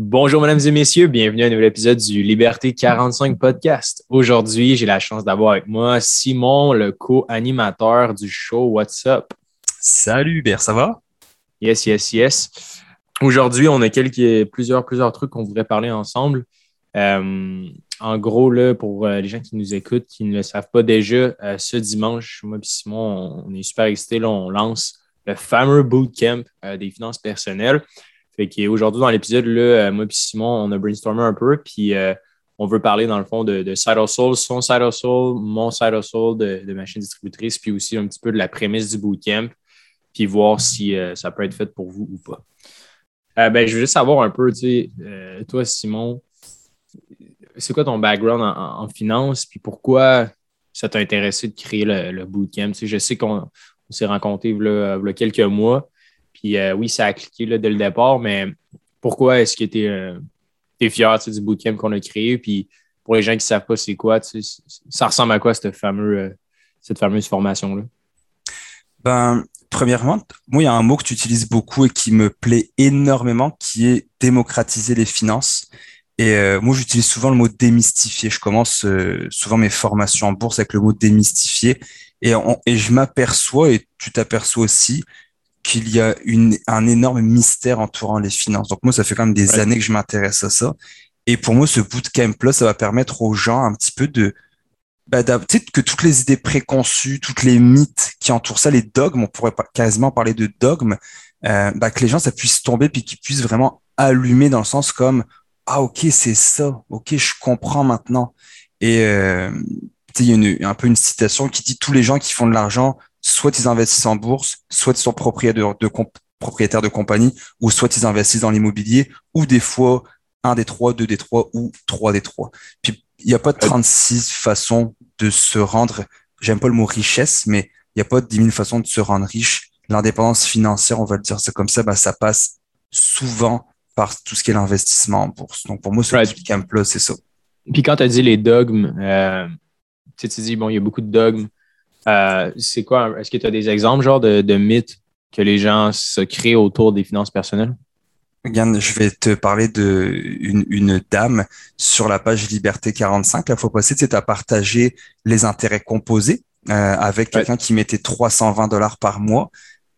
Bonjour, mesdames et messieurs. Bienvenue à un nouvel épisode du Liberté 45 podcast. Aujourd'hui, j'ai la chance d'avoir avec moi Simon, le co-animateur du show What's Up. Salut, Hubert, ça va? Yes, yes, yes. Aujourd'hui, on a quelques, plusieurs, plusieurs trucs qu'on voudrait parler ensemble. Euh, en gros, là, pour euh, les gens qui nous écoutent, qui ne le savent pas déjà, euh, ce dimanche, moi et Simon, on, est super excités. on lance le fameux bootcamp des finances personnelles. Fait aujourd'hui, dans l'épisode, là, euh, moi et Simon, on a brainstormé un peu, puis euh, on veut parler, dans le fond, de, de Side Hustle, son Side Hustle, mon Side Hustle de, de machine distributrice, puis aussi un petit peu de la prémisse du bootcamp, puis voir si euh, ça peut être fait pour vous ou pas. ben, je veux juste savoir un peu, tu sais, toi, Simon, c'est quoi ton background en, finance, puis pourquoi ça t'a intéressé de créer le, bootcamp? Tu sais, je sais qu'on s'est rencontrés il y a quelques mois, puis euh, oui, ça a cliqué là, dès le départ, mais pourquoi est-ce que tu es, euh, fier du bootcamp qu'on a créé? Puis pour les gens qui ne savent pas c'est quoi, ça ressemble à quoi cette, euh, cette fameuse formation-là? Ben, premièrement, moi, il y a un mot que tu utilises beaucoup et qui me plaît énormément, qui est démocratiser les finances. Et moi, j'utilise souvent le mot démystifier. Je commence souvent mes formations en bourse avec le mot démystifier. Et je m'aperçois, et tu t'aperçois aussi, qu'il y a une, un énorme mystère entourant les finances. Donc moi, ça fait quand même des années que je m'intéresse à ça. Et pour moi, ce bootcamp-là, ça va permettre aux gens un petit peu de bah, que toutes les idées préconçues, toutes les mythes qui entourent ça, les dogmes, on pourrait quasiment parler de dogmes, euh, bah, que les gens, ça puisse tomber puis qu'ils puissent vraiment allumer dans le sens comme ah ok c'est ça, ok je comprends maintenant. Et euh, il y a une, un peu une citation qui dit tous les gens qui font de l'argent soit ils investissent en bourse, soit ils sont propriétaires de, propriétaires de compagnie, ou soit ils investissent dans l'immobilier, ou des fois un des trois, deux des trois, ou trois des trois. Puis il n'y a pas de 36 façons de se rendre, j'aime pas le mot richesse, mais il n'y a pas de 10 000 façons de se rendre riche. L'indépendance financière, on va le dire c'est comme ça, bah, ça passe souvent par tout ce qui est l'investissement en bourse. Donc pour moi, ce right. camp-là, c'est ça. Puis quand tu as dit les dogmes, euh, tu dis, bon, il y a beaucoup de dogmes. Euh, c'est quoi? Est-ce que tu as des exemples, genre, de, mythes que les gens se créent autour des finances personnelles? Regarde, je vais te parler d'une une dame sur la page Liberté 45. La fois passée, tu as partagé les intérêts composés euh, avec quelqu'un qui mettait 320 dollars par mois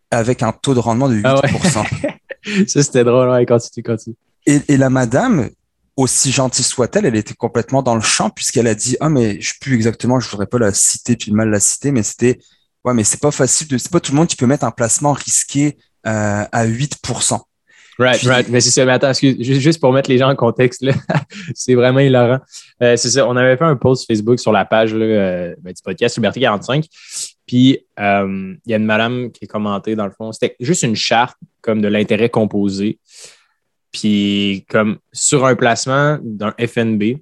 avec un taux de rendement de 8%. Ah Ça, c'était drôle. Ouais, continue, continue. Et, et la madame, aussi gentille soit-elle, elle était complètement dans le champ puisqu'elle a dit ah mais je sais plus exactement, je voudrais pas la citer puis mal la citer, mais c'était ouais mais c'est pas facile de c'est pas tout le monde qui peut mettre un placement risqué euh, à 8%. Right, right. Mais c'est ça. Mais attends, juste pour mettre les gens en contexte, c'est vraiment hilarant. Euh, c'est ça. On avait fait un post Facebook sur la page là, euh, ben, du podcast Liberté 45. Puis, il y a une madame qui a commenté, dans le fond, c'était juste une charte comme de l'intérêt composé. Puis comme sur un placement d'un FNB,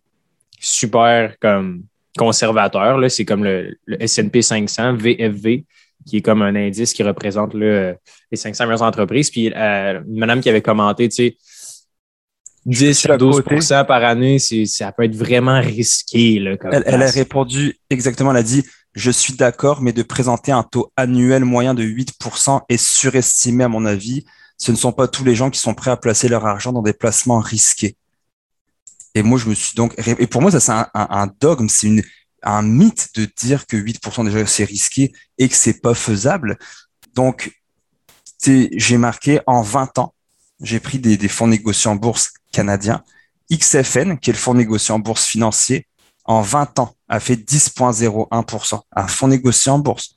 super comme conservateur, c'est comme le, S&P 500, VFV, qui est comme un indice qui représente les 500 meilleures entreprises. Puis euh, une madame qui avait commenté, tu sais, 10 à 12% par année, ça peut être vraiment risqué. Là, elle, a répondu exactement, elle a dit Je suis d'accord, mais de présenter un taux annuel moyen de 8% est surestimé à mon avis ce ne sont pas tous les gens qui sont prêts à placer leur argent dans des placements risqués. Et moi, je me suis donc, et pour moi, ça, c'est un, dogme, c'est un mythe de dire que 8% déjà c'est risqué et que c'est pas faisable. Donc, j'ai marqué en 20 ans, j'ai pris des, fonds négociés en bourse canadiens. XFN, qui est le fonds négocié en bourse financier, en 20 ans, a fait 10,01%. Un fonds négocié en bourse.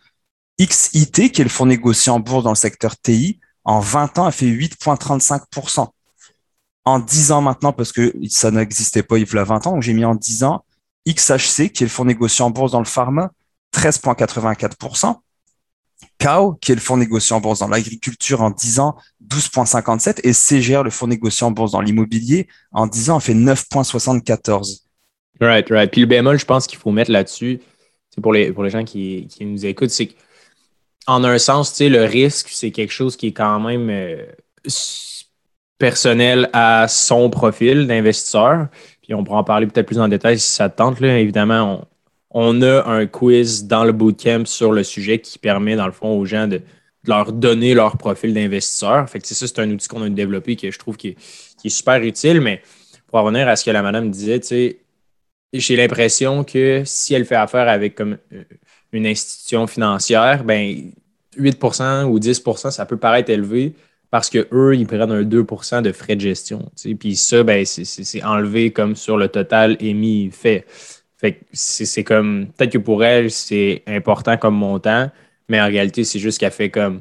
XIT, qui est le fonds négocié en bourse dans le secteur TI, en 20 ans, elle fait 8,35%. En 10 ans maintenant, parce que ça n'existait pas il y a 20 ans, donc j'ai mis en 10 ans, XHC, qui est le fonds négocié en bourse dans le pharma, 13,84%. CAO, qui est le fonds négocié en bourse dans l'agriculture en 10 ans, 12,57. Et CGR, le fonds négocié en bourse dans l'immobilier, en 10 ans, a fait 9,74. Right, right. Puis le bémol, je pense qu'il faut mettre là-dessus, c'est pour les, pour les gens qui, qui nous écoutent, c'est que en un sens, le risque, c'est quelque chose qui est quand même euh, personnel à son profil d'investisseur. Puis on pourra en parler peut-être plus en détail si ça te tente. Là. Évidemment, on, a un quiz dans le bootcamp sur le sujet qui permet, dans le fond, aux gens de, leur donner leur profil d'investisseur. Fait que ça, c'est un outil qu'on a développé que je trouve qui est, super utile, mais pour revenir à ce que la madame disait, j'ai l'impression que si elle fait affaire avec comme euh, une institution financière, ben 8% ou 10% ça peut paraître élevé parce qu'eux, ils prennent un 2% de frais de gestion. Puis ça, ben, c'est enlevé comme sur le total émis fait. C'est comme, peut-être que pour elle, c'est important comme montant, mais en réalité, c'est juste qu'elle fait comme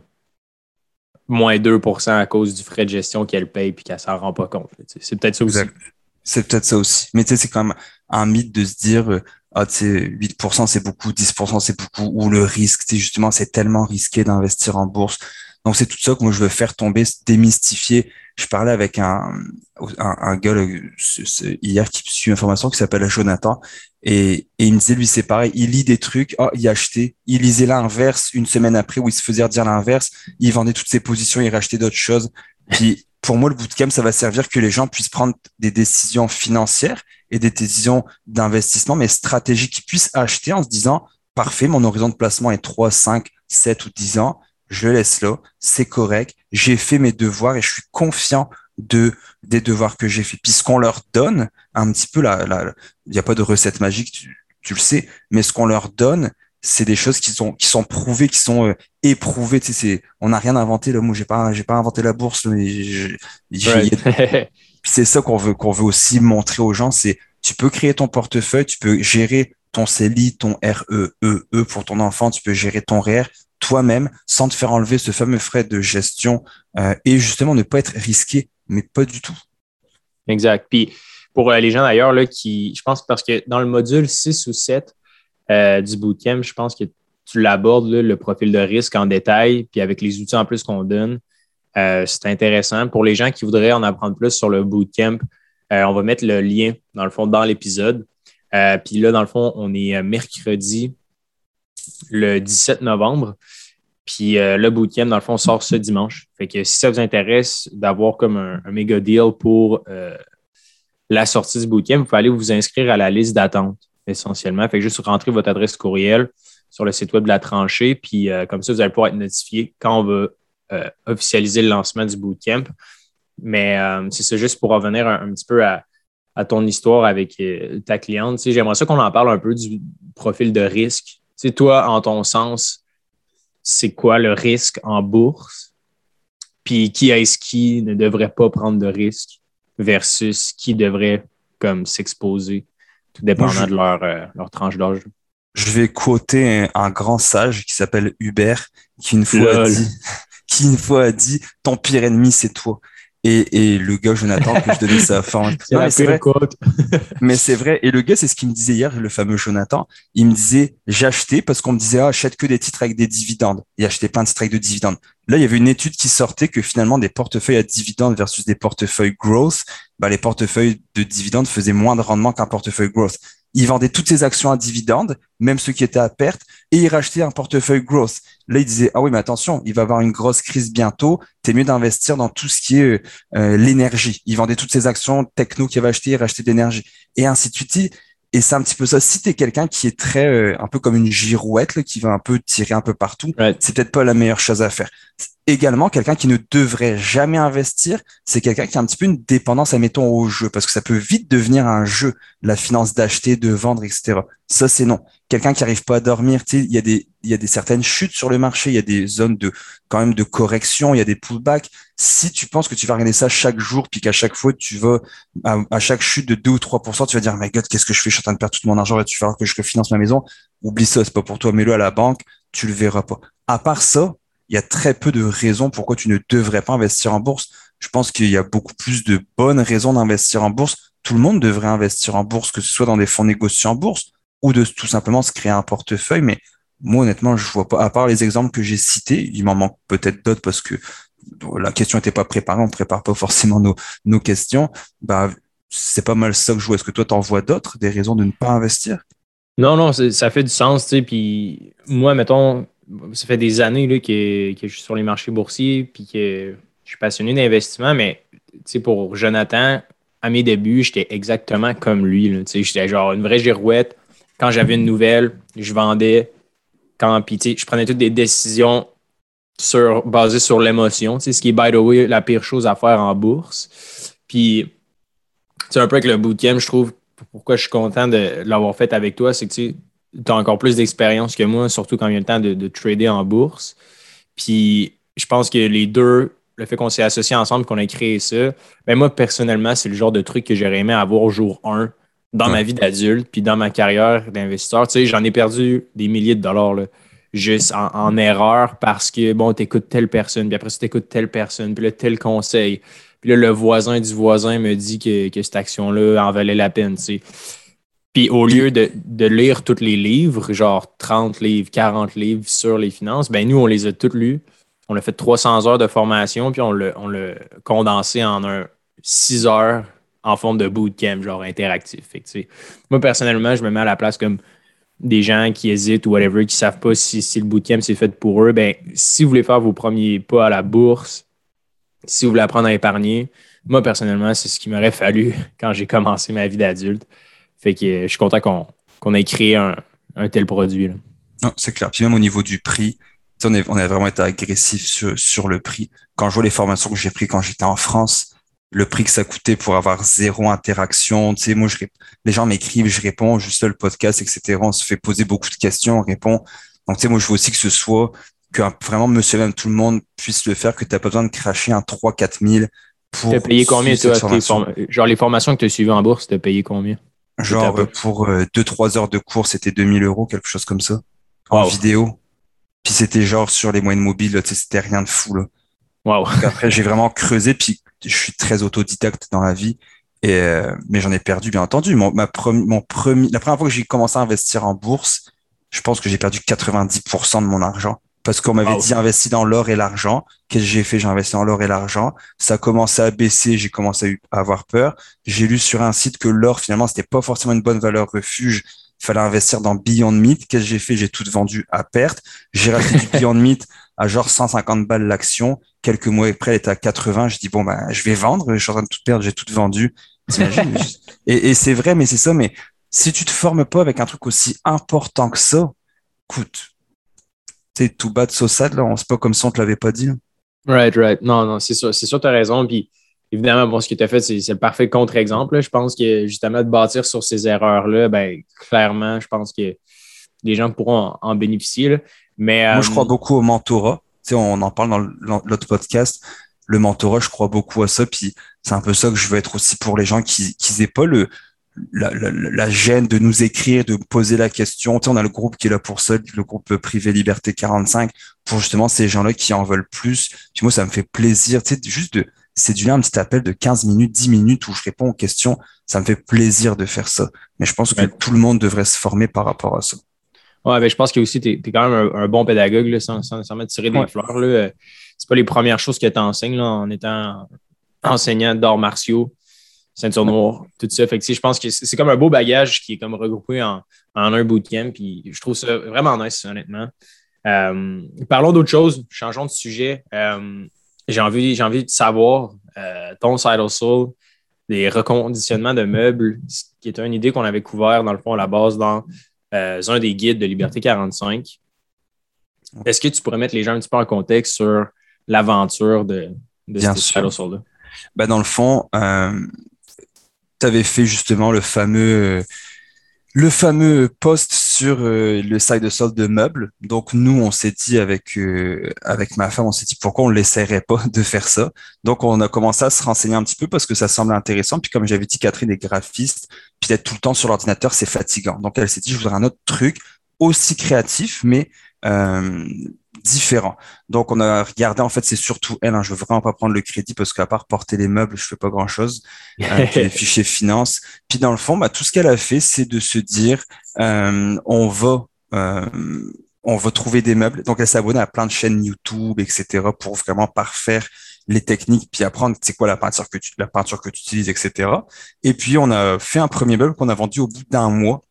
moins 2% à cause du frais de gestion qu'elle paye puis qu'elle s'en rend pas compte. C'est peut-être ça aussi. C'est peut-être ça aussi. Mais tu sais, c'est même un mythe de se dire, euh, ah, tu sais, 8% c'est beaucoup, 10% c'est beaucoup, ou le risque, justement, c'est tellement risqué d'investir en bourse. Donc, c'est tout ça que moi, je veux faire tomber, démystifier. Je parlais avec un, un, un gars hier qui suit une formation qui s'appelle Jonathan et, et, il me disait, lui, c'est pareil, il lit des trucs, oh, il a acheté, il lisait l'inverse une semaine après où il se faisait dire l'inverse, il vendait toutes ses positions, il rachetait d'autres choses. Puis, pour moi, le bootcamp, ça va servir que les gens puissent prendre des décisions financières et des décisions d'investissement, mais stratégiques, qu'ils puissent acheter en se disant, parfait, mon horizon de placement est 3, 5, 7 ou 10 ans je laisse là, c'est correct, j'ai fait mes devoirs et je suis confiant de des devoirs que j'ai fait. Puis ce qu'on leur donne, un petit peu là, il n'y a pas de recette magique, tu, le sais, mais ce qu'on leur donne, c'est des choses qui sont qui sont prouvées, qui sont euh, éprouvées. Tu sais, on n'a rien inventé. Là, moi, j'ai pas j'ai pas inventé la bourse. Mais c'est ça qu'on veut qu'on veut aussi montrer aux gens. C'est tu peux créer ton portefeuille, tu peux gérer ton CELI, ton REEE e e pour ton enfant, tu peux gérer ton REER, toi-même sans te faire enlever ce fameux frais de gestion euh, et justement ne pas être risqué, mais pas du tout. Exact. Puis pour euh, les gens d'ailleurs, qui, je pense parce que dans le module 6 ou 7 euh, du bootcamp, je pense que tu l'abordes, le profil de risque en détail, puis avec les outils en plus qu'on donne. C'est intéressant. Pour les gens qui voudraient en apprendre plus sur le bootcamp, on va mettre le lien, dans le fond, dans l'épisode. puis là, dans le fond, on est mercredi le 17 novembre. Puis euh, le bootcamp, dans le fond, sort ce dimanche. Fait que si ça vous intéresse d'avoir comme un, méga deal pour euh, la sortie du bootcamp, vous pouvez aller vous inscrire à la liste d'attente essentiellement. Fait que juste rentrer votre adresse courriel sur le site web de la tranchée. Puis euh, comme ça, vous allez pouvoir être notifié quand on va officialiser le lancement du bootcamp. Mais c'est ça juste pour revenir un, petit peu à, à, ton histoire avec ta cliente. J'aimerais ça qu'on en parle un peu du profil de risque c'est toi, en ton sens, c'est quoi le risque en bourse? Puis qui est-ce qui ne devrait pas prendre de risque versus qui devrait comme s'exposer, tout dépendant de leur, euh, leur tranche d'âge? Je vais quoter un, grand sage qui s'appelle Hubert, qui une fois a dit, qui une fois a dit, ton pire ennemi, c'est toi. Et, et le gars, Jonathan, que je donnais sa fin. c'est vrai. mais c'est vrai. Et le gars, c'est ce qu'il me disait hier, le fameux Jonathan. Il me disait, acheté parce qu'on me disait, ah, achète que des titres avec des dividendes. Il achetait plein de titres avec de dividendes. Là, il y avait une étude qui sortait que finalement, des portefeuilles à dividendes versus des portefeuilles growth, bah, les portefeuilles de dividendes faisaient moins de rendement qu'un portefeuille growth il vendait toutes ses actions à dividendes, même ceux qui étaient à perte, et il rachetait un portefeuille growth. Là, il disait, ah oui, mais attention, il va y avoir une grosse crise bientôt, t'es mieux d'investir dans tout ce qui est euh, l'énergie. Il vendait toutes ses actions techno qu'il avait achetées, il rachetait de l'énergie, et ainsi de suite. Et c'est un petit peu ça. Si tu es quelqu'un qui est très, euh, un peu comme une girouette, qui va un peu tirer un peu partout, c'est peut-être pas la meilleure chose à faire également, quelqu'un qui ne devrait jamais investir, c'est quelqu'un qui a un petit peu une dépendance, admettons, au jeu, parce que ça peut vite devenir un jeu, la finance d'acheter, de vendre, etc. Ça, c'est non. Quelqu'un qui arrive pas à dormir, il y a des, il y a des certaines chutes sur le marché, il y a des zones de, quand même, de correction, il y a des pullbacks. Si tu penses que tu vas regarder ça chaque jour, puis qu'à chaque fois, tu vas, à, chaque chute de 2 ou 3%, tu vas dire, my God, qu'est-ce que je fais? Je suis en train de perdre tout mon argent, tu vas que je refinance ma maison. Oublie ça, c'est pas pour toi, mets-le à la banque, tu le verras pas. À part ça, il y a très peu de raisons pourquoi tu ne devrais pas investir en bourse. Je pense qu'il y a beaucoup plus de bonnes raisons d'investir en bourse. Tout le monde devrait investir en bourse, que ce soit dans des fonds négociés en bourse ou de tout simplement se créer un portefeuille. Mais moi, honnêtement, je vois pas, à part les exemples que j'ai cités, il m'en manque peut-être d'autres parce que la question n'était pas préparée, on ne prépare pas forcément nos, nos questions. Bah, c'est pas mal ça que je vois. Est-ce que toi, tu en vois d'autres, des raisons de ne pas investir? Non, non, ça fait du sens, tu sais. Puis moi, mettons, ça fait des années là, que, je suis sur les marchés boursiers puis que je suis passionné d'investissement, mais pour Jonathan, à mes débuts, j'étais exactement comme lui. J'étais genre une vraie girouette. Quand j'avais une nouvelle, je vendais. Quand, puis, je prenais toutes des décisions sur, basées sur l'émotion, ce qui est, by the way, la pire chose à faire en bourse. Puis, c'est un peu avec le bootcamp, je trouve, pourquoi je suis content de l'avoir fait avec toi, c'est que tu as encore plus d'expérience que moi, surtout quand il y a le temps de, trader en bourse. Puis, je pense que les deux, le fait qu'on s'est associés ensemble, qu'on a créé ça, ben moi, personnellement, c'est le genre de truc que j'aurais aimé avoir au jour 1 dans ma vie d'adulte, puis dans ma carrière d'investisseur. Tu sais, j'en ai perdu des milliers de dollars, là, juste en, erreur parce que, bon, tu écoutes telle personne, puis après, tu écoutes telle personne, puis là, tel conseil. Puis là, le voisin du voisin me dit que, cette action-là en valait la peine, tu sais. Puis au lieu de, lire tous les livres, genre 30 livres, 40 livres sur les finances, ben nous, on les a tous lus. On a fait 300 heures de formation, puis on l'a condensé en un 6 heures en forme de bootcamp, genre interactif. Fait moi, personnellement, je me mets à la place comme des gens qui hésitent ou whatever, qui ne savent pas si, si le bootcamp c'est fait pour eux. Ben, si vous voulez faire vos premiers pas à la bourse, si vous voulez apprendre à épargner, moi, personnellement, c'est ce qui m'aurait fallu quand j'ai commencé ma vie d'adulte. Fait que euh, je suis content qu'on ait créé un, tel produit. Non, c'est clair. Puis même au niveau du prix, on, est, on a vraiment été agressif sur, sur le prix. Quand je vois les formations que j'ai prises quand j'étais en France, le prix que ça coûtait pour avoir zéro interaction. Tu sais, moi, je, les gens m'écrivent, je réponds, juste le podcast, etc. On se fait poser beaucoup de questions, on répond. Donc, tu sais, moi, je veux aussi que ce soit, que vraiment monsieur, même tout le monde puisse le faire, que tu n'as pas besoin de cracher un 3 4 000 pour. as payé combien, toi, Genre, les formations que tu as suivies en bourse, as payé combien? Genre, pour 2-3 euh, heures de cours, c'était 2000 euros, quelque chose comme ça. En vidéo. Puis c'était genre sur les moyens mobiles, c'était rien de fou, là. Wow. Après, j'ai vraiment creusé, puis je suis très autodidacte dans la vie. Et, euh, mais j'en ai perdu, bien entendu. Mon, ma mon premier, la première fois que j'ai commencé à investir en bourse, je pense que j'ai perdu 90% de mon argent. Parce qu'on m'avait dit investir dans l'or et l'argent. Qu'est-ce que j'ai fait? J'ai investi dans l'or et l'argent. Ça a commencé à baisser. J'ai commencé à avoir peur. J'ai lu sur un site que l'or, finalement, c'était pas forcément une bonne valeur refuge. Il fallait investir dans Beyond Meat. Qu'est-ce que j'ai fait? J'ai tout vendu à perte. J'ai racheté du Beyond Meat à genre 150 balles l'action. Quelques mois après, elle était à 80. Je dis, bon, ben, je vais vendre. Je suis en train de tout perdre. J'ai tout vendu. et, et c'est vrai, mais c'est ça. Mais si tu te formes pas avec un truc aussi important que ça, écoute, tu tout bas de saussade, là. C'est pas comme si on te l'avait pas dit. Right, right. Non, non, c'est sûr. C'est sûr, tu as raison. Puis, évidemment, bon, ce que tu as fait, c'est le parfait contre-exemple. Je pense que justement, de bâtir sur ces erreurs-là, ben, clairement, je pense que les gens pourront en, bénéficier. Mais, Moi, je crois euh, beaucoup au mentorat. Tu sais, on en parle dans l'autre podcast. Le mentorat, je crois beaucoup à ça. Puis c'est un peu ça que je veux être aussi pour les gens qui n'aient pas le, la, la, la, gêne de nous écrire, de poser la question. Tu sais, on a le groupe qui est là pour ça, le groupe privé Liberté 45, pour justement ces gens-là qui en veulent plus. Puis moi, ça me fait plaisir, tu sais, juste de c'est du un petit appel de 15 minutes, 10 minutes où je réponds aux questions. Ça me fait plaisir de faire ça. Mais je pense que tout le monde devrait se former par rapport à ça. Ouais, ben, je pense que aussi, tu es, quand même un, bon pédagogue, là, sans, sans, sans mettre tirer des fleurs. Là. Euh, c'est pas les premières choses que tu enseignes là, en étant enseignant d'arts martiaux, ceinture noire, tout ça. Fait que, je pense que c'est comme un beau bagage qui est comme regroupé en, en un bootcamp. Puis je trouve ça vraiment nice, honnêtement. Euh, parlons d'autre chose, changeons de sujet. Euh, j'ai envie, j'ai envie de savoir ton side hustle, des reconditionnements de meubles, qui est une idée qu'on avait couvert dans le fond à la base dans euh, un des guides de Liberté 45. Est-ce que tu pourrais mettre les gens un petit peu en contexte sur l'aventure de, de Bien sûr. là ben, Dans le fond, euh, tu avais fait justement le fameux le fameux post sur euh, le site de solde de meubles. Donc nous, on s'est dit avec euh, avec ma femme, on s'est dit pourquoi on ne l'essaierait pas de faire ça. Donc on a commencé à se renseigner un petit peu parce que ça semble intéressant. Puis comme j'avais dit, Catherine est graphiste, puis d'être tout le temps sur l'ordinateur, c'est fatigant. Donc elle s'est dit, je voudrais un autre truc aussi créatif, mais euh, différent. Donc, on a regardé, en fait, c'est surtout elle. Hein, je veux vraiment pas prendre le crédit parce qu'à part porter les meubles, je fais pas grand chose. Euh, les fichiers finance. Puis dans le fond, bah, tout ce qu'elle a fait, c'est de se dire, euh, on va, euh, on va trouver des meubles. Donc, elle s'est abonnée à plein de chaînes YouTube, etc., pour vraiment parfaire les techniques, puis apprendre c'est quoi la peinture que tu, la peinture que tu utilises, etc. Et puis, on a fait un premier meuble qu'on a vendu au bout d'un mois.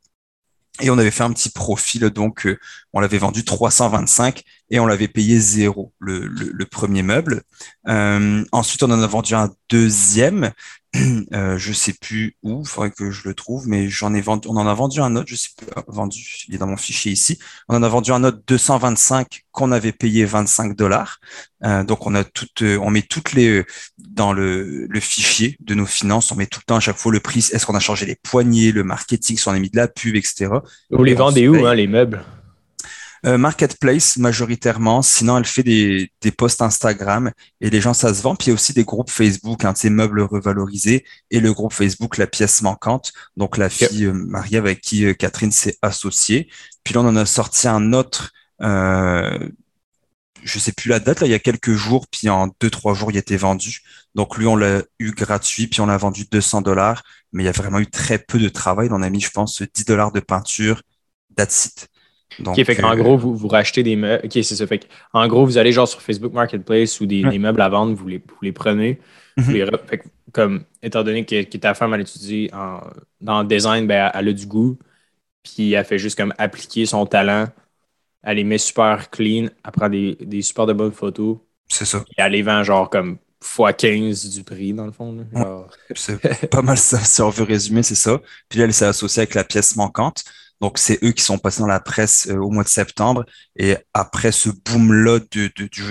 Et on avait fait un petit profil, donc euh, on l'avait vendu 325 et on l'avait payé zéro, le, le, premier meuble. Euh, ensuite, on en a vendu un deuxième. Euh, je sais plus où, il faudrait que je le trouve, mais j'en ai vendu, on en a vendu un autre, je sais plus, euh, vendu, il est dans mon fichier ici. On en a vendu un autre 225 qu'on avait payé 25 dollars. Euh, donc on a toutes, on met toutes les dans le, le fichier de nos finances, on met tout le temps à chaque fois le prix. Est-ce qu'on a changé les poignées, le marketing, si on a mis de la pub, etc. Vous les vendez où, hein, les meubles? Euh, marketplace majoritairement. Sinon, elle fait des, des posts Instagram et les gens, ça se vend. Puis il y a aussi des groupes Facebook, hein, ces meubles revalorisés et le groupe Facebook, la pièce manquante. Donc la fille euh, Marie avec qui euh, Catherine s'est associée. Puis là, on en a sorti un autre. Euh, je sais plus la date, là, il y a quelques jours, puis en deux, trois jours, il était vendu. Donc lui, on l'a eu gratuit, puis on l'a vendu 200 dollars, mais il y a vraiment eu très peu de travail. On a mis, je pense, 10 dollars de peinture, that's it. Donc, fait qu'en euh, gros, vous, vous rachetez des meubles. OK, c'est ça. Fait en gros, vous allez genre sur Facebook Marketplace ou des, meubles à vendre, vous les, vous les prenez. Mhm. comme, étant donné que, ta femme, elle étudie en, dans le design, ben, elle a du goût. Puis elle fait juste comme appliquer son talent. Elle les met super clean. Elle prend des, des super de bonnes photos. C'est ça. Et elle les vend genre comme x15 du prix, dans le fond. C'est pas mal ça, si on veut résumer, c'est ça. Puis là, elle s'est associée avec la pièce manquante. Donc, c'est eux qui sont passés dans la presse euh, au mois de septembre. Et après ce boom-là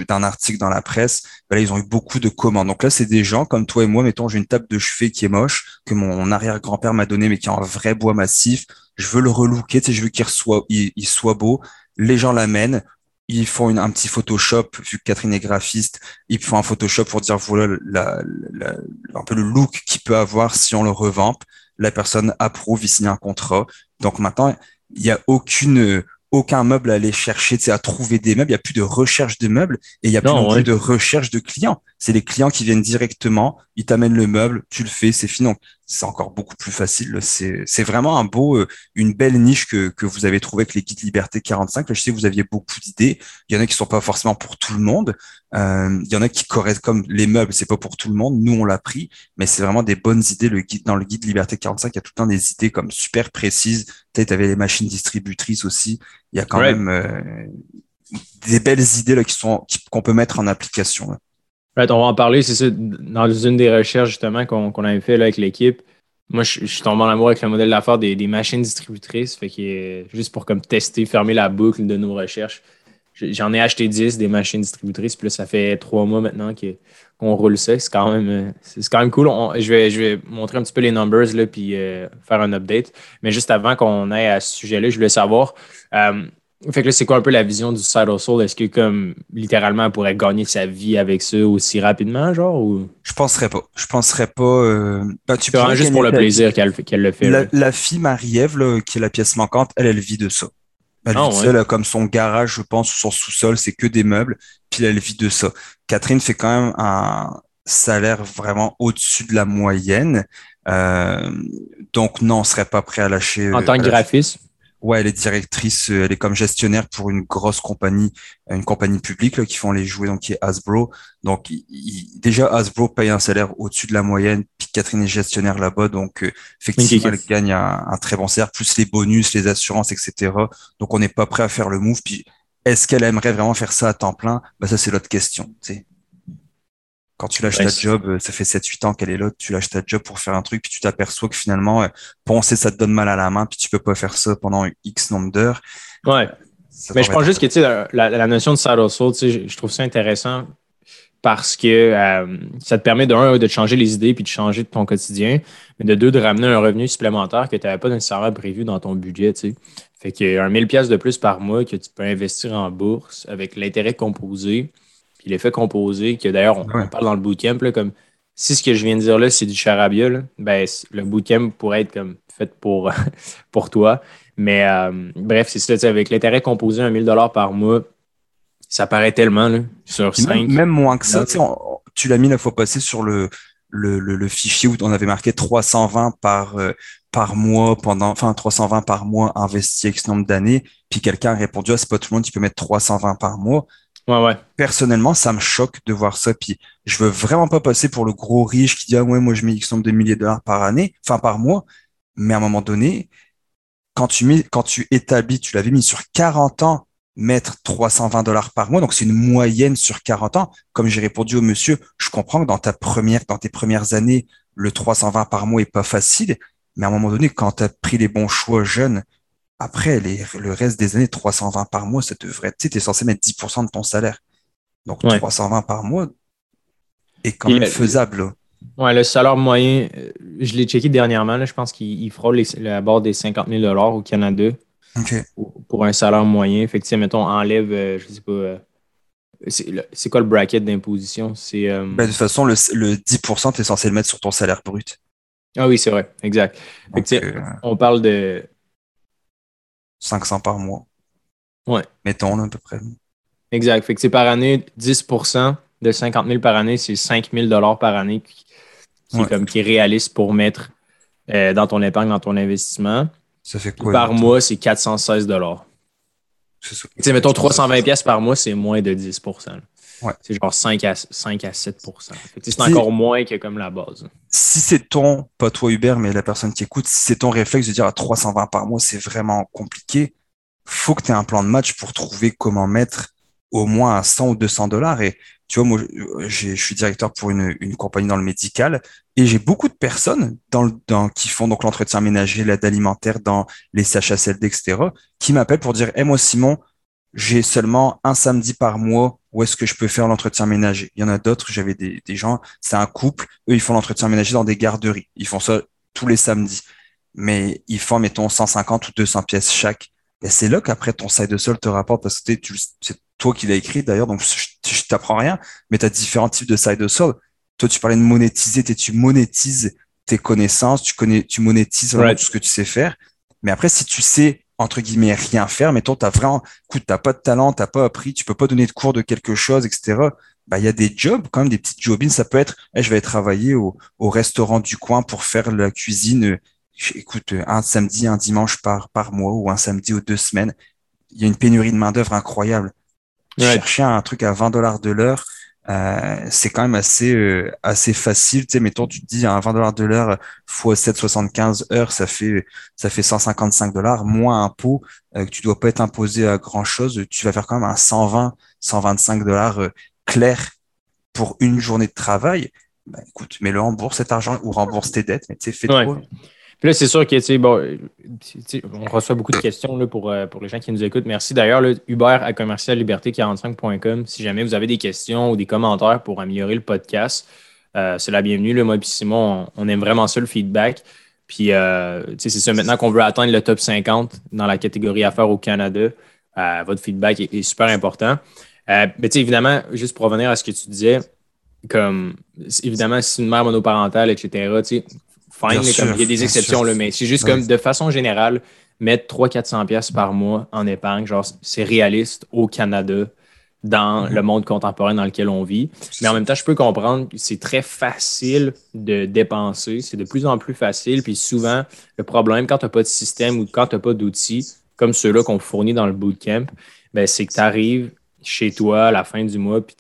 d'un article dans la presse, ben là, ils ont eu beaucoup de commandes. Donc là, c'est des gens comme toi et moi. Mettons, j'ai une table de chevet qui est moche, que mon arrière-grand-père m'a donné, mais qui est en vrai bois massif. Je veux le relooker, je veux qu'il soit, il, soit beau. Les gens l'amènent ils font un petit Photoshop, vu que Catherine est graphiste, ils font un Photoshop pour dire voilà un peu le look qu'il peut avoir si on le revamp la personne approuve, il signe un contrat. Donc maintenant, il n'y a aucune aucun meuble à aller chercher, tu à trouver des meubles. Il n'y a plus de recherche de meubles et il n'y a plus de recherche de clients. C'est les clients qui viennent directement, ils t'amènent le meuble, tu le fais, c'est fini. C'est encore beaucoup plus facile. C'est vraiment un beau, euh, une belle niche que, que vous avez trouvé avec les guides Liberté 45. je sais que vous aviez beaucoup d'idées. Il y en a qui sont pas forcément pour tout le monde. Euh, il y en a qui correspondent comme les meubles, c'est pas pour tout le monde. Nous, on l'a pris, mais c'est vraiment des bonnes idées. Le guide, dans le guide Liberté 45, il y a tout le temps des idées comme super précises. Peut-être, tu avais les machines distributrices aussi. Il y a quand même euh, des belles idées là qui sont qu'on peut mettre en application on va en parler, c'est ça, dans une des recherches justement qu'on avait fait là, avec l'équipe. Moi, je, suis tombé en amour avec le modèle d'affaires des, machines distributrices, fait que juste pour comme tester, fermer la boucle de nos recherches. J'en ai acheté 10 des machines distributrices, puis là, ça fait trois mois maintenant qu'on roule ça. C'est quand même, quand même cool. je, vais, montrer un petit peu les numbers, là, puis euh, faire un update. Mais juste avant qu'on aille à ce sujet-là, je voulais savoir, euh, fait que là, c'est quoi un peu la vision du side hustle? Est-ce que, comme, littéralement, elle pourrait gagner sa vie avec ça aussi rapidement, genre? Ou... Je penserais pas. Je penserais pas. Euh... Ben, tu peux juste pour le plaisir qu'elle le fait. La, fille Marie-Ève, qui est la pièce manquante, elle, elle vit de ça. Elle ah, vit de ça, comme son garage, je pense, son sous-sol, c'est que des meubles, puis elle vit de ça. Catherine fait quand même un salaire vraiment au-dessus de la moyenne. Euh, donc, non, on serait pas prêt à lâcher. En tant que graphiste? Ouais, elle est directrice, euh, elle est comme gestionnaire pour une grosse compagnie, une compagnie publique là, qui font les jouets, donc qui est Hasbro. Donc déjà Hasbro paye un salaire au-dessus de la moyenne, puis Catherine est gestionnaire là-bas, donc euh, effectivement elle gagne un, très bon salaire, plus les bonus, les assurances, etc. Donc on n'est pas prêt à faire le move. Puis est-ce qu'elle aimerait vraiment faire ça à temps plein? Bah ça c'est l'autre question. Quand tu lâches ta job, euh, ça fait 7-8 ans qu'elle est là, tu lâches ta job pour faire un truc, puis tu t'aperçois que finalement, euh, penser, ça te donne mal à la main, puis tu peux pas faire ça pendant X nombre d'heures. Ouais. Mais je pense juste que la, notion de side hustle, sais, je, trouve ça intéressant parce que euh, ça te permet d'un, de changer les idées puis de changer de ton quotidien, mais de deux, de ramener un revenu supplémentaire que tu n'avais pas nécessairement prévu dans ton budget. Tu sais. Fait qu'il y a un 1000$ de plus par mois que tu peux investir en bourse avec l'intérêt composé puis l'effet composé, que d'ailleurs, on, parle dans le bootcamp, là, comme si ce que je viens de dire là, c'est du charabia, ben, le bootcamp pourrait être comme fait pour, pour toi. Mais euh, bref, c'est ça, avec l'intérêt composé à 1000 par mois, ça paraît tellement là, sur 5. Même, moins que ça. Tu l'as mis la fois passée sur le, le, le, fichier où on avait marqué 320 par, euh, par mois pendant, enfin 320 par mois investi X nombre d'années. Puis quelqu'un a répondu, ah, c'est pas tout le monde qui peut mettre 320 par mois. Personnellement, ça me choque de voir ça. Puis je veux vraiment pas passer pour le gros riche qui dit ah ouais moi je mets X nombre de milliers de dollars par année, enfin par mois. Mais à un moment donné, quand tu mets, quand tu établis, tu l'avais mis sur 40 ans mettre 320 dollars par mois, donc c'est une moyenne sur 40 ans. Comme j'ai répondu au monsieur, je comprends que dans ta première, dans tes premières années, le 320 par mois est pas facile, mais à un moment donné, quand tu as pris les bons choix jeunes, après, les, le reste des années, 320 par mois, ça devrait, tu sais, es censé mettre 10% de ton salaire. Donc, 320 par mois est quand même faisable. Ouais, le salaire moyen, euh, je l'ai checké dernièrement, je pense qu'il frôle la barre des 50 000 au Canada pour, un salaire moyen. Fait mettons, enlève, euh, je sais pas, euh, c'est quoi le bracket d'imposition? C'est. Ben, de toute façon, le, 10%, tu es censé le mettre sur ton salaire brut. Ah oui, c'est vrai, exact. on parle de. 500 par mois. Ouais. Mettons, à peu près. Exact. Fait que c'est par année, 10% de 50 000 par année, c'est 5 000 par année qui, comme, qui est réaliste pour mettre euh, dans ton épargne, dans ton investissement. Ça fait quoi? Par mois, c'est 416 C'est ça. Tu sais, mettons 320 pièces par mois, c'est moins de 10 ouais. C'est genre 5 à, 5 à 7 C'est encore moins que comme la base. Si c'est ton, pas toi Hubert, mais la personne qui écoute, si c'est ton réflexe de dire à 320 par mois, c'est vraiment compliqué, faut que tu aies un plan de match pour trouver comment mettre au moins à 100 ou 200 dollars. Et tu vois, moi, je suis directeur pour une, une compagnie dans le médical et j'ai beaucoup de personnes dans, dans, qui font donc l'entretien ménager, l'aide alimentaire dans les CHSLD, etc., qui m'appellent pour dire, hey, moi, Simon, j'ai seulement un samedi par mois où est-ce que je peux faire l'entretien ménager. Il y en a d'autres, j'avais des, des gens, c'est un couple, eux, ils font l'entretien ménager dans des garderies. Ils font ça tous les samedis. Mais ils font, mettons, 150 ou 200 pièces chaque. Et c'est là qu'après ton side de sol te rapporte parce que tu, c'est toi qui l'as écrit d'ailleurs, donc je, je t'apprends rien, mais tu as différents types de side hustle. Toi, tu parlais de monétiser, tu monétises tes connaissances, tu connais, tu monétises tout ce que tu sais faire. Mais après, si tu sais, entre guillemets, rien faire, mettons, t'as vraiment, écoute, t'as pas de talent, t'as pas appris, tu peux pas donner de cours de quelque chose, etc. Bah, il y a des jobs, quand même, des petites jobines. Ça peut être, je vais travailler au, au restaurant du coin pour faire la cuisine, écoute, un samedi, un dimanche par, par mois ou un samedi ou deux semaines. Il y a une pénurie de main d'œuvre incroyable chercher un truc à 20 dollars de l'heure, euh, c'est quand même assez euh, assez facile. Tu sais, mettons, tu te dis à 20 dollars de l'heure fois 7,75 heures, ça fait ça fait 155 dollars moins impôt euh, que tu dois pas être imposé à grand chose. Tu vas faire quand même un 120, 125 dollars euh, clair pour une journée de travail. Bah, écoute, mets-le en bourse cet argent ou rembourse tes dettes, mais tu sais, fais ouais. quoi puis là, c'est sûr que, bon, on reçoit beaucoup de questions là, pour, euh, pour les gens qui nous écoutent. Merci d'ailleurs, Hubert à commercialliberté45.com. Si jamais vous avez des questions ou des commentaires pour améliorer le podcast, euh, c'est la bienvenue. Moi et Simon, on, aime vraiment ça, le feedback. Puis, euh, c'est ça, maintenant qu'on veut atteindre le top 50 dans la catégorie affaires au Canada, votre feedback est, super important. mais évidemment, juste pour revenir à ce que tu disais, comme évidemment, si une mère monoparentale, etc., fine, il y a des exceptions, là, mais c'est juste comme de façon générale, mettre 300-400 pièces par mois en épargne, genre c'est réaliste au Canada dans mhm. le monde contemporain dans lequel on vit. Mais en même temps, je peux comprendre que c'est très facile de dépenser. C'est de plus en plus facile. Puis souvent, le problème, quand tu n'as pas de système ou quand tu n'as pas d'outils, comme ceux-là qu'on fournit dans le bootcamp, ben, c'est que tu arrives chez toi à la fin du mois, puis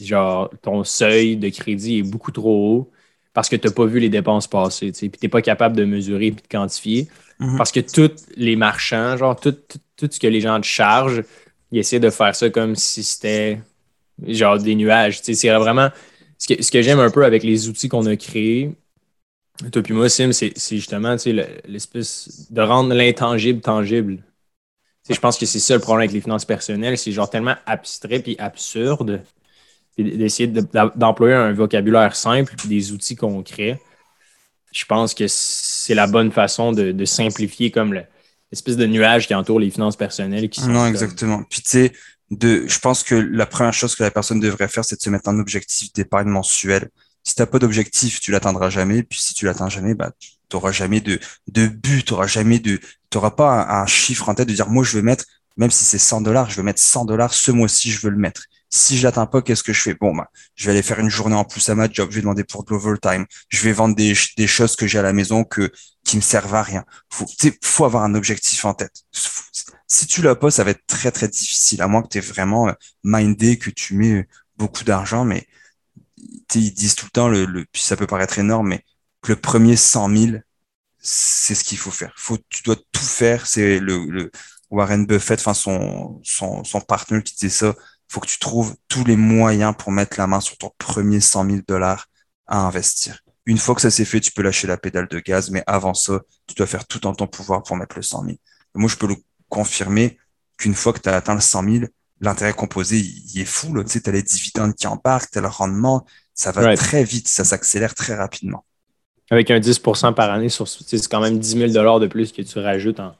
genre, ton seuil de crédit est beaucoup trop haut parce que tu n'as pas vu les dépenses passer, puis tu n'es pas capable de mesurer et de quantifier. Mhm. Parce que tous les marchands, genre tout, tout, ce que les gens te chargent, ils essaient de faire ça comme si c'était genre des nuages. C'est vraiment ce que, ce que j'aime un peu avec les outils qu'on a créés. Toi puis moi, Sim, c'est justement l'espèce de rendre l'intangible tangible. je pense que c'est ça le problème avec les finances personnelles. C'est genre tellement abstrait et absurde d'essayer d'employer un vocabulaire simple et des outils concrets. Je pense que c'est la bonne façon de, simplifier comme l'espèce de nuage qui entoure les finances personnelles. Qui non, exactement. Puis tu sais, de, je pense que la première chose que la personne devrait faire, c'est de se mettre un objectif d'épargne mensuel. Si tu n'as pas d'objectif, tu l'atteindras jamais. Puis si tu l'atteins jamais, bah, tu n'auras jamais de, de but, tu n'auras jamais de, tu pas un, un, chiffre en tête de dire, moi, je veux mettre, même si c'est 100 dollars, je veux mettre 100 dollars ce mois-ci, je veux le mettre. Si je l'atteins pas, qu'est-ce que je fais? Bon, bah, je vais aller faire une journée en plus à ma job. Je vais demander pour de l'overtime. Je vais vendre des, des choses que j'ai à la maison que qui me servent à rien. Faut, faut avoir un objectif en tête. Si tu l'as pas, ça va être très très difficile. À moins que tu es vraiment euh, mindé, que tu mets euh, beaucoup d'argent. Mais ils disent tout le temps, le, le, ça peut paraître énorme, mais le premier 100 000, c'est ce qu'il faut faire. Faut, tu dois tout faire. C'est le, le Warren Buffett, enfin son, son, son partenaire qui disait ça, faut que tu trouves tous les moyens pour mettre la main sur ton premier 100 000 dollars à investir. Une fois que ça s'est fait, tu peux lâcher la pédale de gaz, mais avant ça, tu dois faire tout en ton pouvoir pour mettre le 100 000. moi, je peux le confirmer qu'une fois que tu as atteint le 100 000, l'intérêt composé, il, est fou. Tu sais, as les dividendes qui embarquent, tu as le rendement, ça va très vite, ça s'accélère très rapidement. Avec un 10% par année, c'est quand même 10 000 de plus que tu rajoutes en,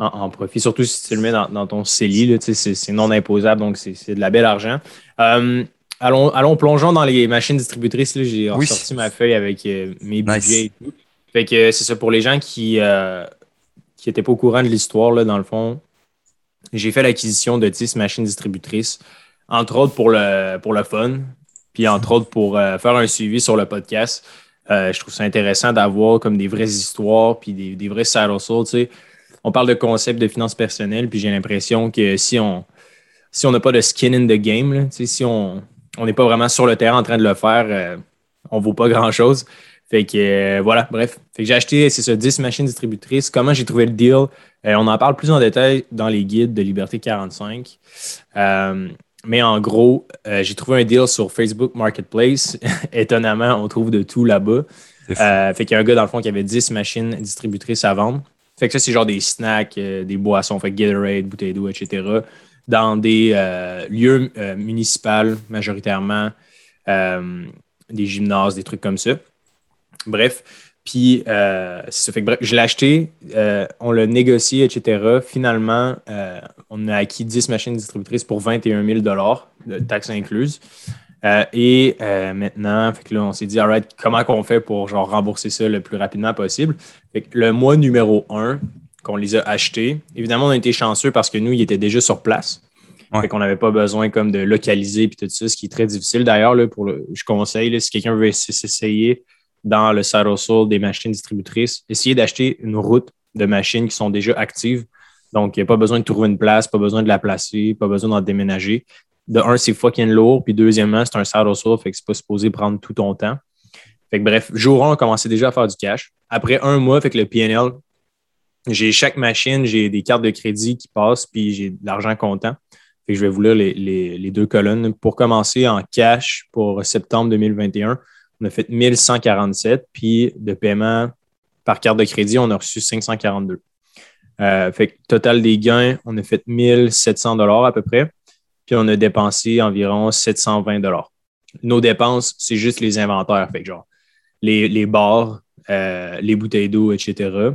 en, profit, surtout si tu le mets dans, ton CELI, c'est non imposable, donc c'est de la belle argent. Euh, allons, allons plongeons dans les machines distributrices. J'ai sorti ma feuille avec euh, mes budgets et tout. Fait que c'est ça pour les gens qui n'étaient euh, pas au courant de l'histoire, dans le fond. J'ai fait l'acquisition de 10 machines distributrices, entre autres pour le, pour le fun, puis entre autres pour faire un suivi sur le podcast. je trouve ça intéressant d'avoir comme des vraies histoires, puis des, des vrais side tu sais on parle de concept de finances personnelles, puis j'ai l'impression que si on si on n'a pas de skin in the game, si on n'est pas vraiment sur le terrain en train de le faire, euh, on ne vaut pas grand-chose. Fait que euh, voilà, bref. Fait que j'ai acheté, c'est ça, 10 machines distributrices. Comment j'ai trouvé le deal? Euh, on en parle plus en détail dans les guides de Liberté 45. mais en gros, j'ai trouvé un deal sur Facebook Marketplace. Étonnamment, on trouve de tout là-bas. fait qu'il y a un gars, dans le fond, qui avait 10 machines distributrices à vendre. Fait que ça, c'est genre des snacks, euh, des boissons, fait Gatorade, bouteilles d'eau, etc. Dans des euh, lieux euh, municipaux majoritairement, des gymnases, des trucs comme ça. Bref. Puis, ça fait que bref, je l'ai acheté, on l'a négocié, etc. Finalement, on a acquis 10 machines distributrices pour 21 000 de taxes incluses. Euh, et euh, maintenant, fait que là, on s'est dit, right, comment qu'on fait pour genre, rembourser ça le plus rapidement possible? Fait que le mois numéro un qu'on les a achetés, évidemment, on a été chanceux parce que nous, ils étaient déjà sur place. Fait qu'on n'avait pas besoin comme de localiser puis tout ça, ce qui est très difficile. D'ailleurs, pour le, je conseille, si quelqu'un veut s'essayer dans le side hustle des machines distributrices, essayez d'acheter une route de machines qui sont déjà actives. Donc, il n'y a pas besoin de trouver une place, pas besoin de la placer, pas besoin d'en déménager de un, c'est fucking lourd. Puis deuxièmement, c'est un saddle hustle, fait que c'est pas supposé prendre tout ton temps. Fait que bref, jour 1, on commençait déjà à faire du cash. Après un mois, fait que le PNL, j'ai chaque machine, j'ai des cartes de crédit qui passent, puis j'ai de l'argent comptant. Fait que je vais vous lire les, deux colonnes. Pour commencer en cash pour septembre 2021, on a fait 1147, puis de paiement par carte de crédit, on a reçu 542. Euh, fait que total des gains, on a fait 1700 à peu près puis on a dépensé environ 720 Nos dépenses, c'est juste les inventaires, fait genre les, les bars, euh, les bouteilles d'eau, etc.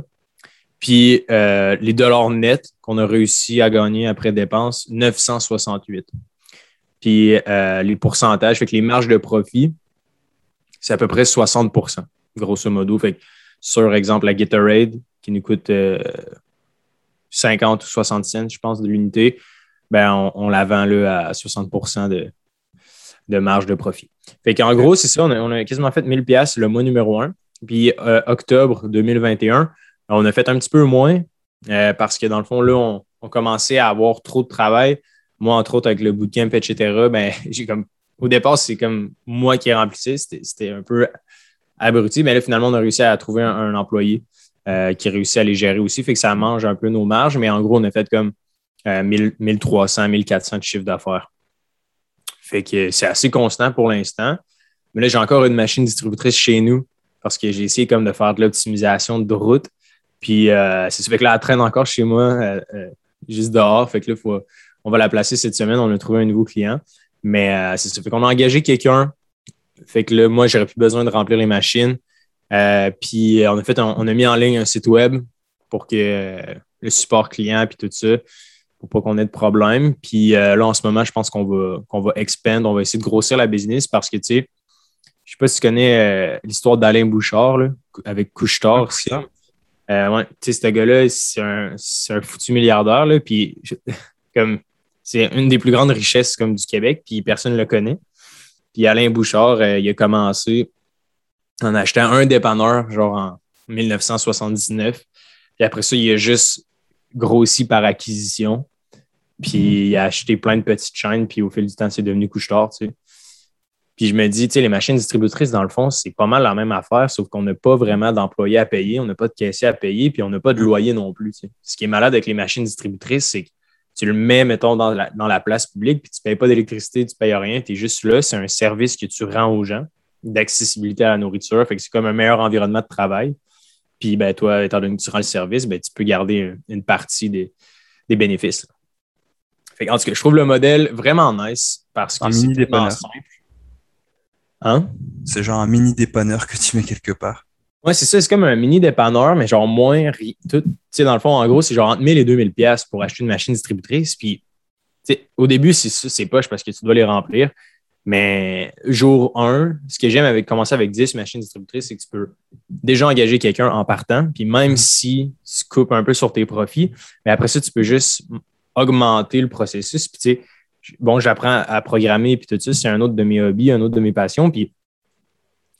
Puis euh, les dollars nets qu'on a réussi à gagner après dépenses, 968. Puis euh, les pourcentages, fait que les marges de profit, c'est à peu près 60% grosso modo. Fait que sur exemple la Gatorade, qui nous coûte 50 ou 60 cents, je pense, de l'unité, ben on, la vend là, à 60 de, de marge de profit. Fait qu'en gros, c'est ça, on a, quasiment fait 1000 pièces le mois numéro 1. Puis euh, octobre 2021, on a fait un petit peu moins euh, parce que dans le fond, là, on, on, commençait à avoir trop de travail. Moi, entre autres, avec le bootcamp, etc., ben, j'ai comme au départ, c'est comme moi qui ai rempli C'était un peu abruti, mais là, finalement, on a réussi à trouver un, employé euh, qui réussit à les gérer aussi. Fait que ça mange un peu nos marges, mais en gros, on a fait comme 1300, 1400 de chiffre d'affaires. Fait que c'est assez constant pour l'instant. Mais là, j'ai encore une machine distributrice chez nous parce que j'ai essayé comme de faire de l'optimisation de route. Puis euh, c'est ça fait que là, elle traîne encore chez moi, euh, euh, juste dehors. Fait que là, faut, on va la placer cette semaine. On a trouvé un nouveau client. Mais c'est ça fait qu'on a engagé quelqu'un. Fait que là, moi, j'aurais plus besoin de remplir les machines. puis on a fait, on a mis en ligne un site web pour que le support client puis tout ça pour pas qu'on ait de problème. Puis euh, là, en ce moment, je pense qu'on va, qu'on va expand, on va essayer de grossir la business parce que, tu sais, je sais pas si tu connais euh, l'histoire d'Alain Bouchard là, avec Couchetard aussi. Euh, ouais, tu sais, ce gars-là, c'est un, un, foutu milliardaire. Là, puis, comme, c'est une des plus grandes richesses comme du Québec, puis personne ne le connaît. Puis Alain Bouchard, il a commencé en achetant un dépanneur, genre en 1979. Puis après ça, il a juste grossi par acquisition. Puis il a acheté plein de petites chaînes, puis au fil du temps, c'est devenu couche-tard, tu sais. Puis je me dis, tu sais, les machines distributrices, dans le fond, c'est pas mal la même affaire, sauf qu'on n'a pas vraiment d'employés à payer, on n'a pas de caissier à payer, puis on n'a pas de loyer non plus. Ce qui est malade avec les machines distributrices, c'est que tu le mets, mettons, dans la, dans la place publique, puis tu ne payes pas d'électricité, tu ne payes rien, tu es juste là. C'est un service que tu rends aux gens d'accessibilité à la nourriture. Fait que c'est comme un meilleur environnement de travail. Puis, ben, toi, étant donné que tu rends le service, ben, tu peux garder une partie des, des bénéfices. Fait en tout cas, je trouve le modèle vraiment nice parce que c'est vraiment simple. Hein? C'est genre un mini dépanneur que tu mets quelque part. Ouais, c'est ça. C'est comme un mini dépanneur, mais genre moins. Tout, dans le fond, en gros, c'est genre entre 1000 et 2000 pièces pour acheter une machine distributrice. Puis, au début, c'est poche parce que tu dois les remplir. Mais jour 1, ce que j'aime avec commencer avec 10 machines distributrices, c'est que tu peux déjà engager quelqu'un en partant. Puis même mm-hmm. si tu coupes un peu sur tes profits, mais après ça, tu peux juste augmenter le processus. Puis tu sais, bon, j'apprends à programmer puis tout ça, c'est un autre de mes hobbies, un autre de mes passions. Puis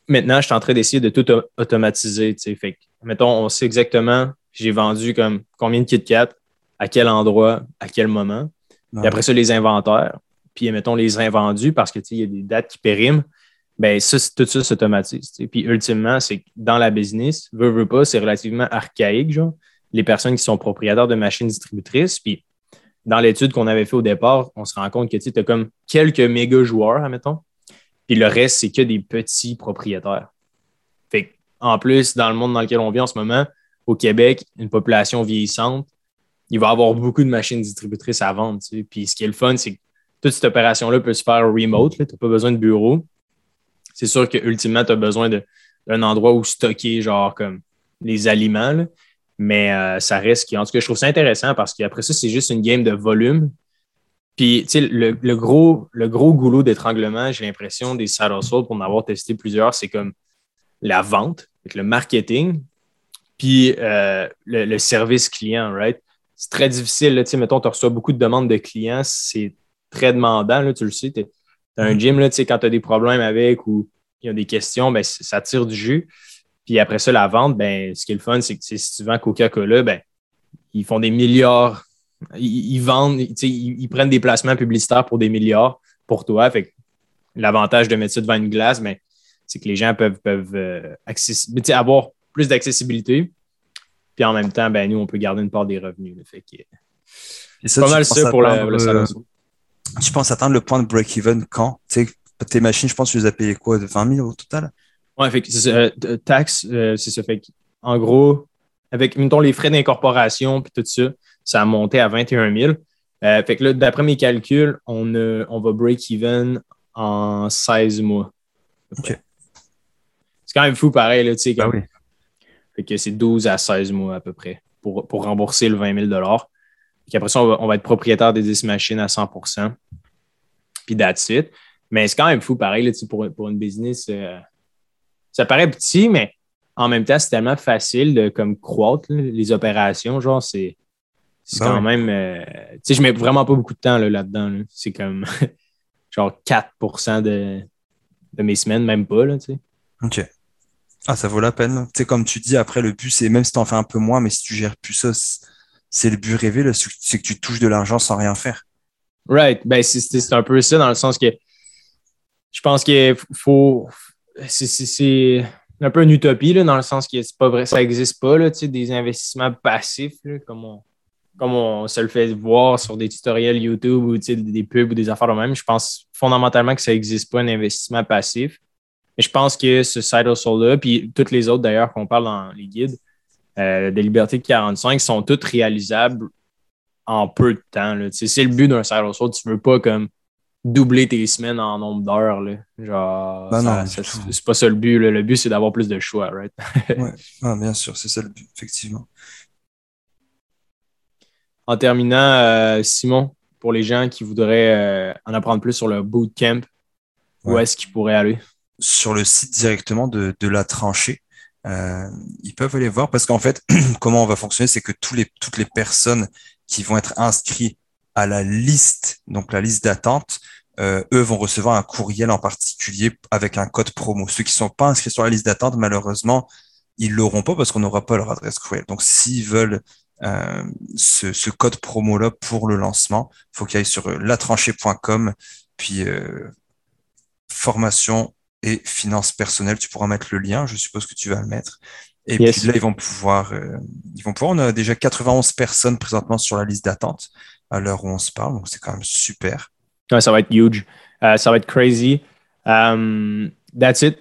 maintenant, je suis en train d'essayer de tout automatiser. Tu sais. Fait que, mettons, on sait exactement j'ai vendu comme combien de Kit Kat, à quel endroit, à quel moment. Puis après ça, les inventaires. Puis mettons les invendus parce que il y a des dates qui périment. Ben, ça, tout ça s'automatise. Puis ultimement, c'est dans la business, veut, veut pas, c'est relativement archaïque, genre, les personnes qui sont propriétaires de machines distributrices. Puis dans l'étude qu'on avait fait au départ, on se rend compte que tu as comme quelques méga joueurs, admettons, puis le reste, c'est que des petits propriétaires. En plus, dans le monde dans lequel on vit en ce moment, au Québec, une population vieillissante, il va y avoir beaucoup de machines distributrices à vendre. Puis ce qui est le fun, c'est que toute cette opération-là peut se faire remote. Tu n'as pas besoin de bureau. C'est sûr que ultimement, tu as besoin d'un endroit où stocker genre comme les aliments. Mais euh, ça reste qui, en tout cas, je trouve ça intéressant parce qu'après ça, c'est juste une game de volume. Puis, tu sais, le, gros, le gros goulot d'étranglement, j'ai l'impression, des side pour en avoir testé plusieurs, c'est comme la vente, le marketing, puis euh, le, service client, right? C'est très difficile, tu sais, mettons, tu reçois beaucoup de demandes de clients, c'est très demandant, là, tu le sais. Tu as un mm. gym, là, tu sais, quand tu as des problèmes avec ou il y a des questions, ben, ça tire du jus. Puis après ça, la vente, ben, ce qui est le fun, c'est que si tu vends Coca-Cola, ben, ils font des milliards. Ils, vendent, ils, ils, prennent des placements publicitaires pour des milliards pour toi. Fait l'avantage de mettre ça devant une glace, ben, c'est que les gens peuvent, peuvent euh, avoir plus d'accessibilité. Puis en même temps, ben, nous, on peut garder une part des revenus. Fait que, c'est pas mal ça pour le, le salon. Tu penses atteindre le point de break-even quand? tes machines, je pense que tu les as payées quoi, de 20 000 au total? Oui, fait c'est euh, taxe, euh, c'est ça. Fait en gros, avec, mettons, les frais d'incorporation puis tout ça, ça a monté à 21 000. Euh, fait que là, d'après mes calculs, on, on va break-even en 16 mois. OK. C'est quand même fou pareil, là, tu sais. Ben oui. Fait que c'est 12 à 16 mois à peu près pour, pour rembourser le 20 000 Puis après ça, on va, on va, être propriétaire des 10 machines à 100% Puis that's it. Mais c'est quand même fou pareil, là, pour, pour une business ça paraît petit, mais en même temps, c'est tellement facile de comme croître les opérations. Genre, c'est ben quand même. Euh, tu sais, je mets vraiment pas beaucoup de temps là-dedans. C'est comme genre 4 de, de, mes semaines, même pas. Là, OK. Ah, ça vaut la peine. Tu sais, comme tu dis, après, le but, c'est même si tu en fais un peu moins, mais si tu gères plus ça, c'est le but rêvé, c'est que tu touches de l'argent sans rien faire. Right. Ben, c'est un peu ça dans le sens que je pense qu'il faut, c'est un peu une utopie, là, dans le sens que c'est pas vrai, ça n'existe pas, là, des investissements passifs, comme, on, comme on se le fait voir sur des tutoriels YouTube ou des pubs ou des affaires de même. Je pense fondamentalement que ça n'existe pas un investissement passif. Mais je pense que ce side hustle-là, puis toutes les autres d'ailleurs qu'on parle dans les guides euh, de Liberté 45 sont toutes réalisables en peu de temps. C'est le but d'un side hustle. Tu ne veux pas comme doubler tes semaines en nombre d'heures. Genre, ben c'est pas ça le but. Le but, c'est d'avoir plus de choix, right? ouais. Ah, bien sûr, c'est ça le but, effectivement. En terminant, euh, Simon, pour les gens qui voudraient euh, en apprendre plus sur le bootcamp, où est-ce qu'ils pourraient aller? Sur le site directement de, la tranchée. Euh, ils peuvent aller voir parce qu'en fait, comment on va fonctionner, c'est que tous les, toutes les personnes qui vont être inscrites à la liste, donc la liste d'attente, euh, eux vont recevoir un courriel en particulier avec un code promo. Ceux qui sont pas inscrits sur la liste d'attente, malheureusement, ils l'auront pas parce qu'on n'aura pas leur adresse courriel. Donc, s'ils veulent euh, ce, ce, code promo-là pour le lancement, faut qu'ils aillent sur latranchée.com, puis euh, formation et finances personnelles. Tu pourras mettre le lien, je suppose que tu vas le mettre. Et puis là, ils vont pouvoir, euh, ils vont pouvoir. On a déjà 91 personnes présentement sur la liste d'attente à l'heure où on se parle, donc c'est quand même super. ça va être huge. Euh, ça va être crazy. Um, that's it.